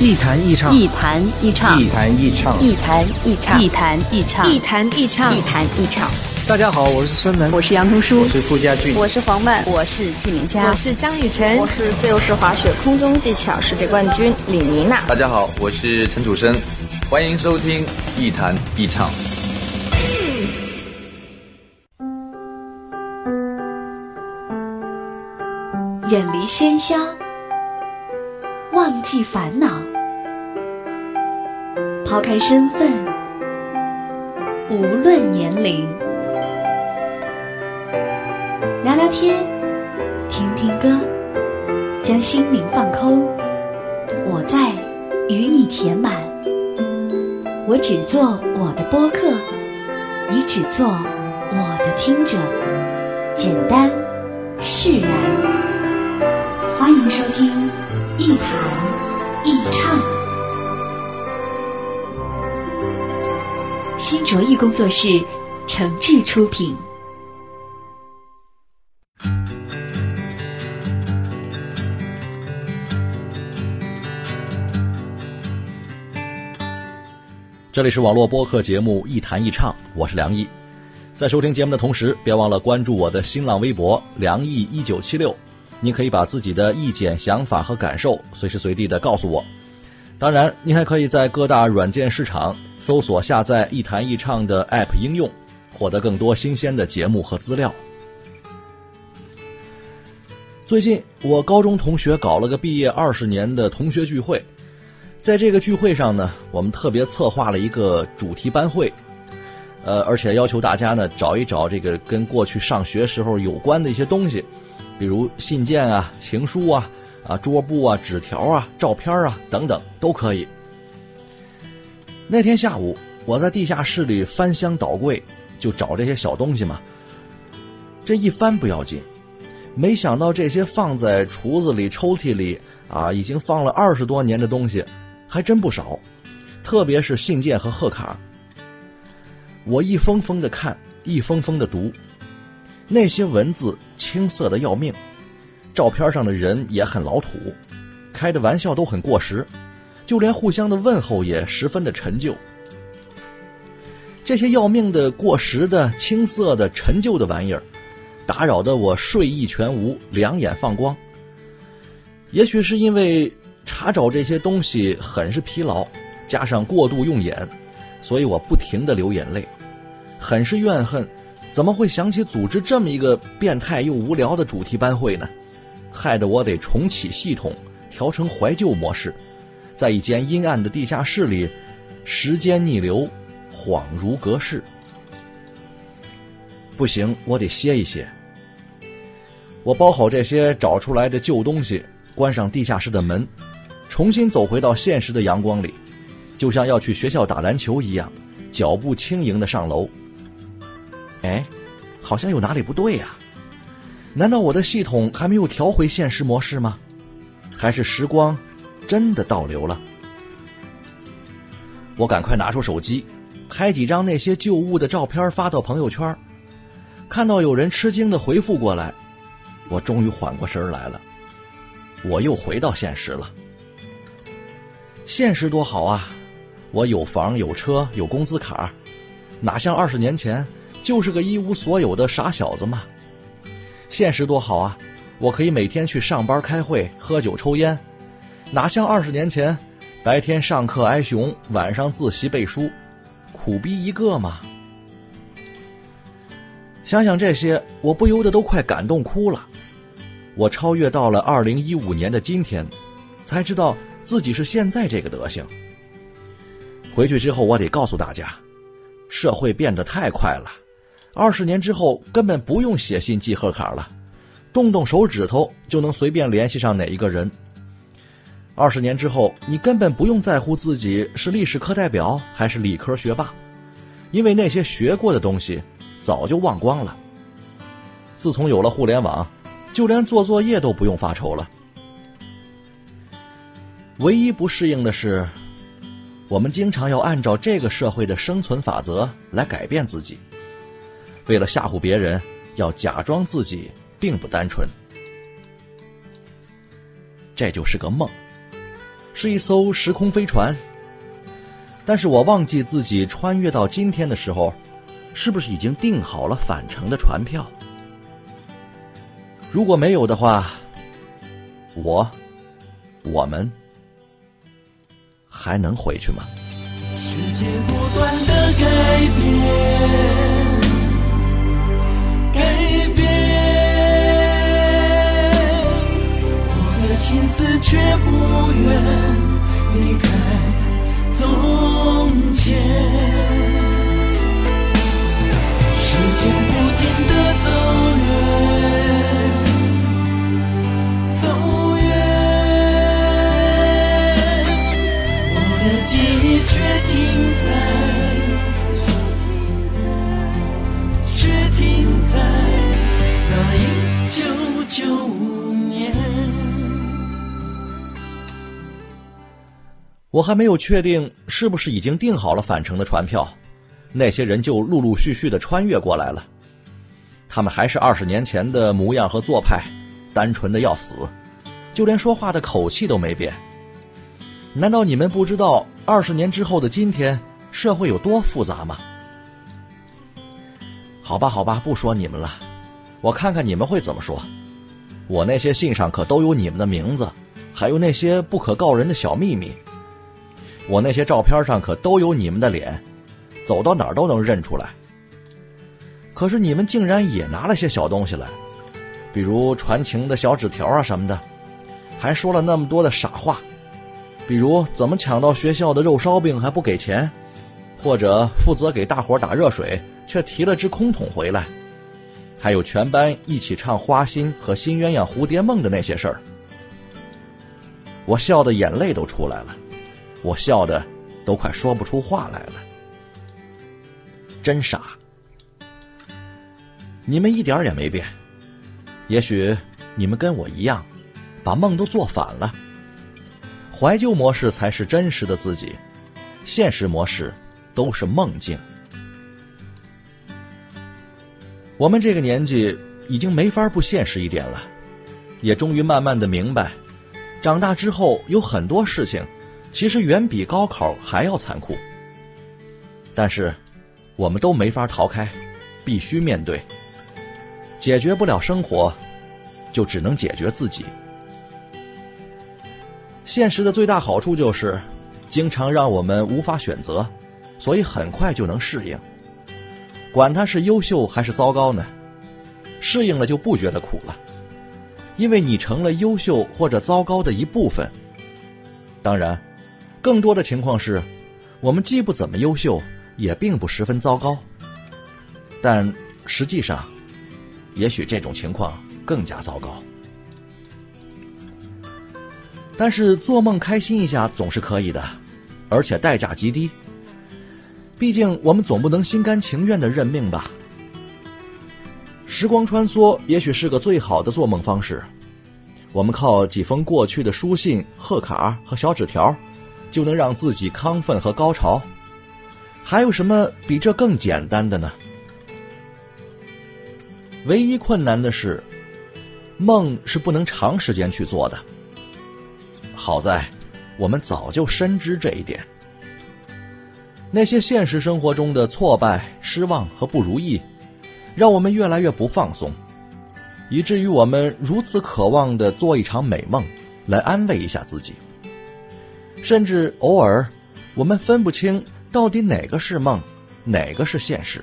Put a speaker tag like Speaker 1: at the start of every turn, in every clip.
Speaker 1: 一弹一唱，
Speaker 2: 一弹一唱，
Speaker 1: 一弹一唱，
Speaker 2: 一弹一唱，
Speaker 3: 一弹一唱，
Speaker 4: 一弹一唱，
Speaker 2: 一弹一唱。
Speaker 1: 大家好，我是孙楠，
Speaker 2: 我是杨童书，
Speaker 1: 我是傅家俊，
Speaker 4: 我是黄曼，
Speaker 2: 我是纪明佳，
Speaker 4: 我是江雨晨，
Speaker 5: 我是自由式滑雪空中技巧世界冠军李妮娜。
Speaker 6: 大家好，我是陈楚生，欢迎收听一弹一唱。
Speaker 7: 远离喧嚣，忘记烦恼，抛开身份，无论年龄，聊聊天，听听歌，将心灵放空。我在与你填满，我只做我的播客，你只做我的听者，简单释然。欢迎收听《一弹一唱》，新卓艺工作室诚挚出品。
Speaker 8: 这里是网络播客节目《一弹一唱》，我是梁毅。在收听节目的同时，别忘了关注我的新浪微博“梁毅一九七六”。你可以把自己的意见、想法和感受随时随地的告诉我。当然，你还可以在各大软件市场搜索下载“一弹一唱”的 App 应用，获得更多新鲜的节目和资料。最近，我高中同学搞了个毕业二十年的同学聚会，在这个聚会上呢，我们特别策划了一个主题班会，呃，而且要求大家呢找一找这个跟过去上学时候有关的一些东西。比如信件啊、情书啊、啊桌布啊、纸条啊、照片啊等等都可以。那天下午，我在地下室里翻箱倒柜，就找这些小东西嘛。这一翻不要紧，没想到这些放在橱子里、抽屉里啊，已经放了二十多年的东西，还真不少。特别是信件和贺卡，我一封封的看，一封封的读。那些文字青涩的要命，照片上的人也很老土，开的玩笑都很过时，就连互相的问候也十分的陈旧。这些要命的、过时的、青涩的、陈旧的玩意儿，打扰得我睡意全无，两眼放光。也许是因为查找这些东西很是疲劳，加上过度用眼，所以我不停的流眼泪，很是怨恨。怎么会想起组织这么一个变态又无聊的主题班会呢？害得我得重启系统，调成怀旧模式，在一间阴暗的地下室里，时间逆流，恍如隔世。不行，我得歇一歇。我包好这些找出来的旧东西，关上地下室的门，重新走回到现实的阳光里，就像要去学校打篮球一样，脚步轻盈的上楼。哎，好像有哪里不对呀？难道我的系统还没有调回现实模式吗？还是时光真的倒流了？我赶快拿出手机，拍几张那些旧物的照片发到朋友圈。看到有人吃惊的回复过来，我终于缓过神来了。我又回到现实了。现实多好啊！我有房有车有工资卡，哪像二十年前？就是个一无所有的傻小子嘛，现实多好啊！我可以每天去上班、开会、喝酒、抽烟，哪像二十年前，白天上课挨熊，晚上自习背书，苦逼一个嘛！想想这些，我不由得都快感动哭了。我超越到了二零一五年的今天，才知道自己是现在这个德行。回去之后，我得告诉大家，社会变得太快了。二十年之后，根本不用写信寄贺卡了，动动手指头就能随便联系上哪一个人。二十年之后，你根本不用在乎自己是历史课代表还是理科学霸，因为那些学过的东西早就忘光了。自从有了互联网，就连做作业都不用发愁了。唯一不适应的是，我们经常要按照这个社会的生存法则来改变自己。为了吓唬别人，要假装自己并不单纯，这就是个梦。是一艘时空飞船。但是我忘记自己穿越到今天的时候，是不是已经订好了返程的船票？如果没有的话，我、我们还能回去吗？
Speaker 9: 时间不断的改变，却不愿离开从前。时间不停的走远，走远，我的记忆却停
Speaker 8: 我还没有确定是不是已经订好了返程的船票，那些人就陆陆续续的穿越过来了。他们还是二十年前的模样和做派，单纯的要死，就连说话的口气都没变。难道你们不知道二十年之后的今天社会有多复杂吗？好吧，好吧，不说你们了，我看看你们会怎么说。我那些信上可都有你们的名字，还有那些不可告人的小秘密。我那些照片上可都有你们的脸，走到哪儿都能认出来。可是你们竟然也拿了些小东西来，比如传情的小纸条啊什么的，还说了那么多的傻话，比如怎么抢到学校的肉烧饼还不给钱，或者负责给大伙打热水却提了只空桶回来，还有全班一起唱《花心》和《新鸳鸯蝴蝶梦》的那些事儿，我笑的眼泪都出来了。我笑的都快说不出话来了，真傻！你们一点也没变，也许你们跟我一样，把梦都做反了。怀旧模式才是真实的自己，现实模式都是梦境。我们这个年纪已经没法不现实一点了，也终于慢慢的明白，长大之后有很多事情。其实远比高考还要残酷，但是我们都没法逃开，必须面对。解决不了生活，就只能解决自己。现实的最大好处就是，经常让我们无法选择，所以很快就能适应。管它是优秀还是糟糕呢？适应了就不觉得苦了，因为你成了优秀或者糟糕的一部分。当然。更多的情况是，我们既不怎么优秀，也并不十分糟糕。但实际上，也许这种情况更加糟糕。但是做梦开心一下总是可以的，而且代价极低。毕竟我们总不能心甘情愿的认命吧。时光穿梭也许是个最好的做梦方式。我们靠几封过去的书信、贺卡和小纸条。就能让自己亢奋和高潮，还有什么比这更简单的呢？唯一困难的是，梦是不能长时间去做的。好在，我们早就深知这一点。那些现实生活中的挫败、失望和不如意，让我们越来越不放松，以至于我们如此渴望的做一场美梦，来安慰一下自己。甚至偶尔，我们分不清到底哪个是梦，哪个是现实。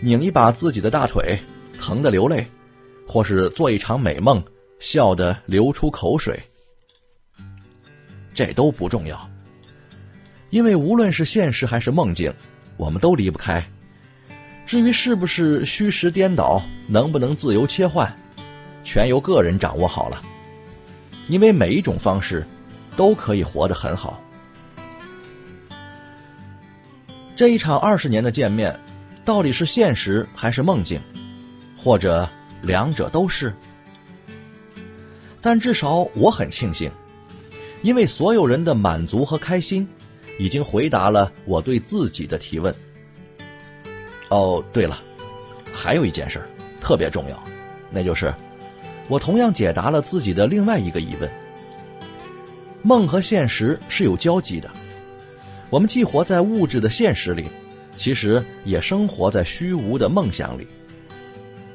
Speaker 8: 拧一把自己的大腿，疼得流泪；或是做一场美梦，笑得流出口水。这都不重要，因为无论是现实还是梦境，我们都离不开。至于是不是虚实颠倒，能不能自由切换，全由个人掌握好了。因为每一种方式，都可以活得很好。这一场二十年的见面，到底是现实还是梦境，或者两者都是？但至少我很庆幸，因为所有人的满足和开心，已经回答了我对自己的提问。哦，对了，还有一件事特别重要，那就是。我同样解答了自己的另外一个疑问：梦和现实是有交集的。我们既活在物质的现实里，其实也生活在虚无的梦想里。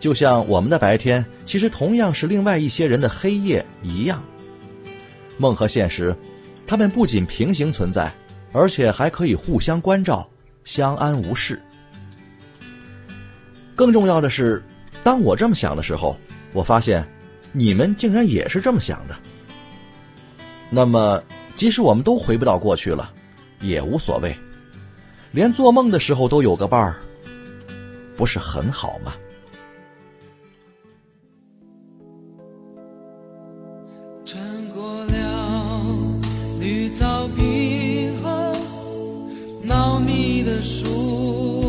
Speaker 8: 就像我们的白天，其实同样是另外一些人的黑夜一样。梦和现实，他们不仅平行存在，而且还可以互相关照，相安无事。更重要的是，当我这么想的时候，我发现你们竟然也是这么想的。那么，即使我们都回不到过去了，也无所谓，连做梦的时候都有个伴儿，不是很好吗？
Speaker 3: 穿过了绿草坪后，茂密的树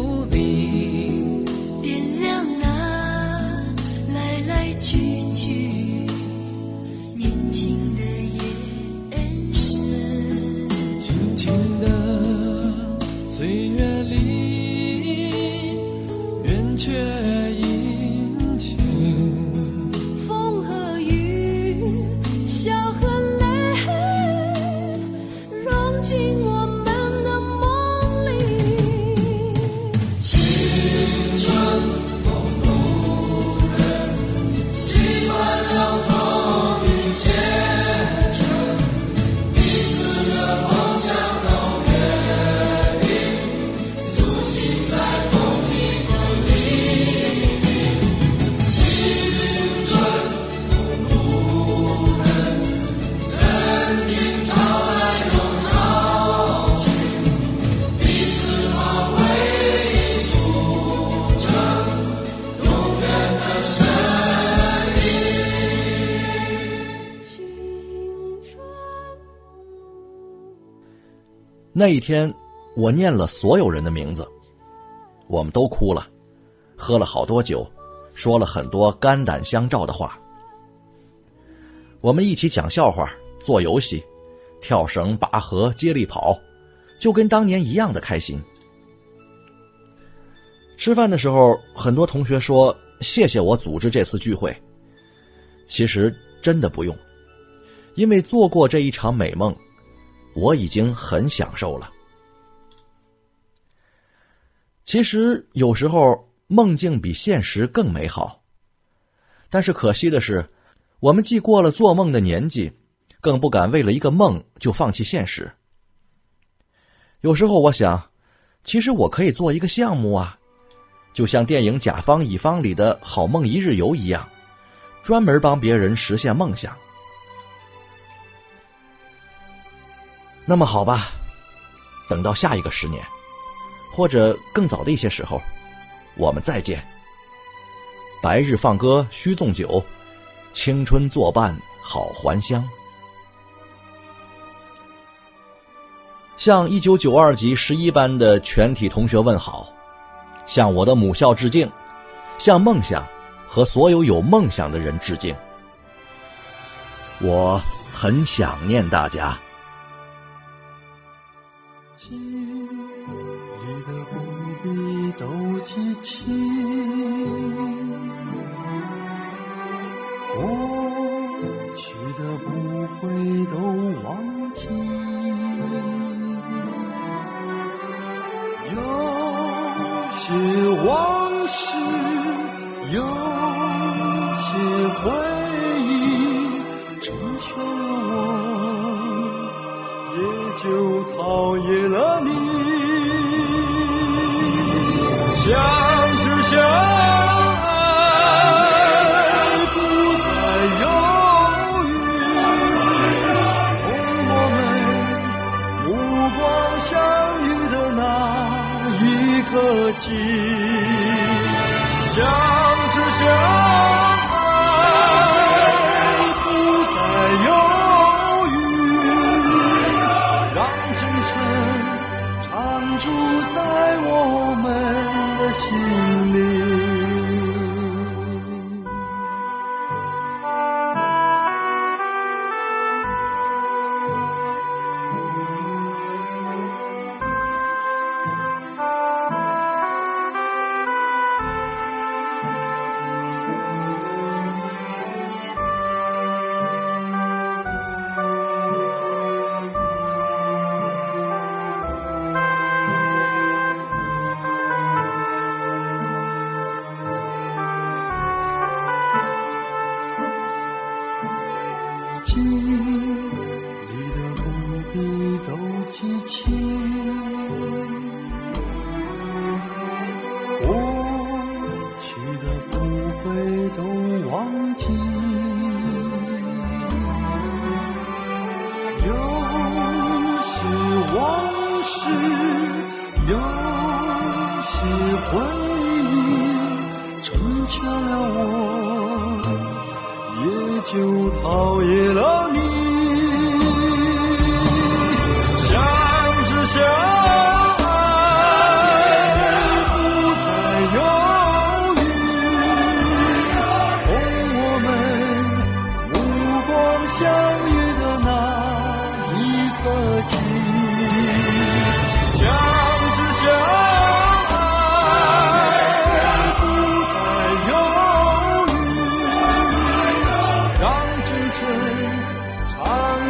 Speaker 10: 那一
Speaker 8: 天，我念了所有人的名字，我们都哭了，喝了好多酒，说了很多肝胆相照的话。我们一起讲笑话、做游戏、跳绳、拔河、接力跑，就跟当年一样的开心。吃饭的时候，很多同学说谢谢我组织这次聚会。其实真的不用，因为做过这一场美梦，我已经很享受了。其实有时候梦境比现实更美好，但是可惜的是，我们既过了做梦的年纪，更不敢为了一个梦就放弃现实。有时候我想，其实我可以做一个项目啊，就像电影《甲方乙方》里的好梦一日游一样，专门帮别人实现梦想。那么好吧，等到下一个十年，或者更早的一些时候，我们再见。白日放歌须纵酒，青春作伴好还乡。向一九九二级十一班的全体同学问好，向我的母校致敬，向梦想和所有有梦想的人致敬。我很想念大家。
Speaker 3: 记忆的不必都记起，过去的不会都忘记。有些往事，有就讨厌了你。心里。你的不必都记起。就讨厌了你。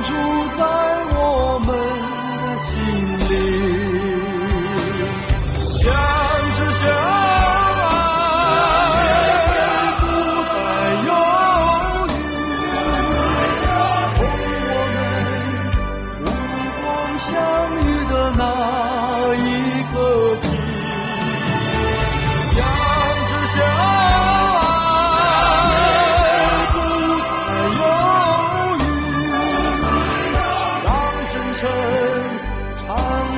Speaker 3: 住在 All